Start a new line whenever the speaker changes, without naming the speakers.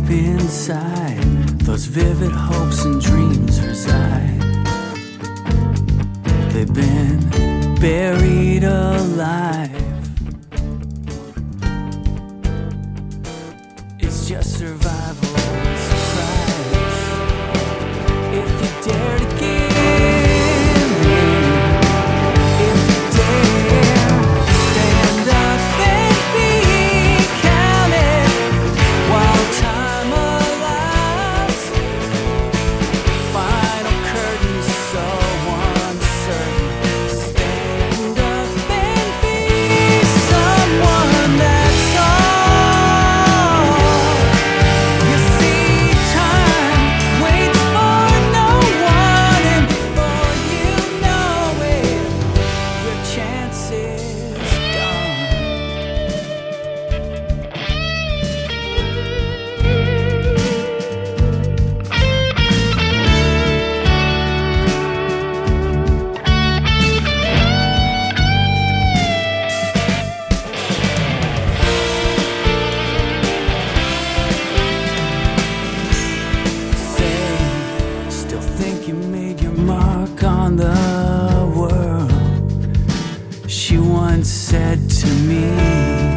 inside those vivid hopes and dreams reside. They've been buried alive. It's just survival take on the world, she once said to me.